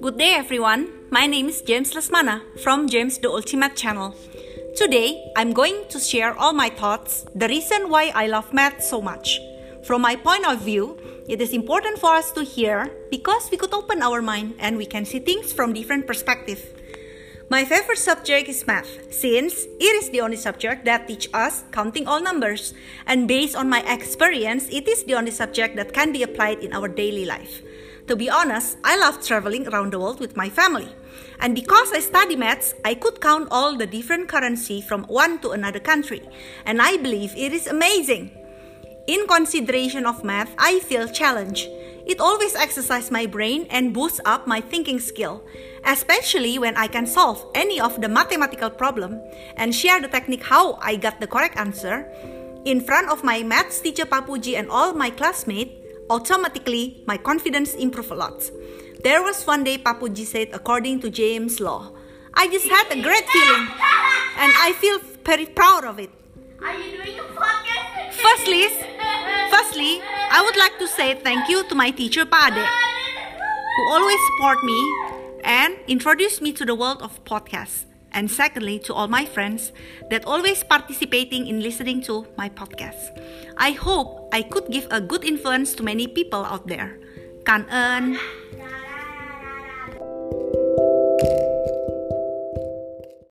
Good day, everyone. My name is James Lesmana from James the Ultimate channel. Today, I'm going to share all my thoughts, the reason why I love math so much. From my point of view, it is important for us to hear because we could open our mind and we can see things from different perspectives. My favorite subject is math, since it is the only subject that teach us counting all numbers, and based on my experience, it is the only subject that can be applied in our daily life. To be honest, I love traveling around the world with my family. And because I study maths, I could count all the different currency from one to another country. And I believe it is amazing. In consideration of math, I feel challenged. It always exercises my brain and boosts up my thinking skill, especially when I can solve any of the mathematical problem and share the technique how I got the correct answer in front of my maths teacher Papuji and all my classmates automatically my confidence improved a lot. There was one day Papuji said, according to James' law, I just had a great feeling and I feel very proud of it. Are you doing a podcast? Firstly, firstly, I would like to say thank you to my teacher Pade, who always support me and introduced me to the world of podcasts. And secondly, to all my friends that always participating in listening to my podcast. I hope I could give a good influence to many people out there. 感恩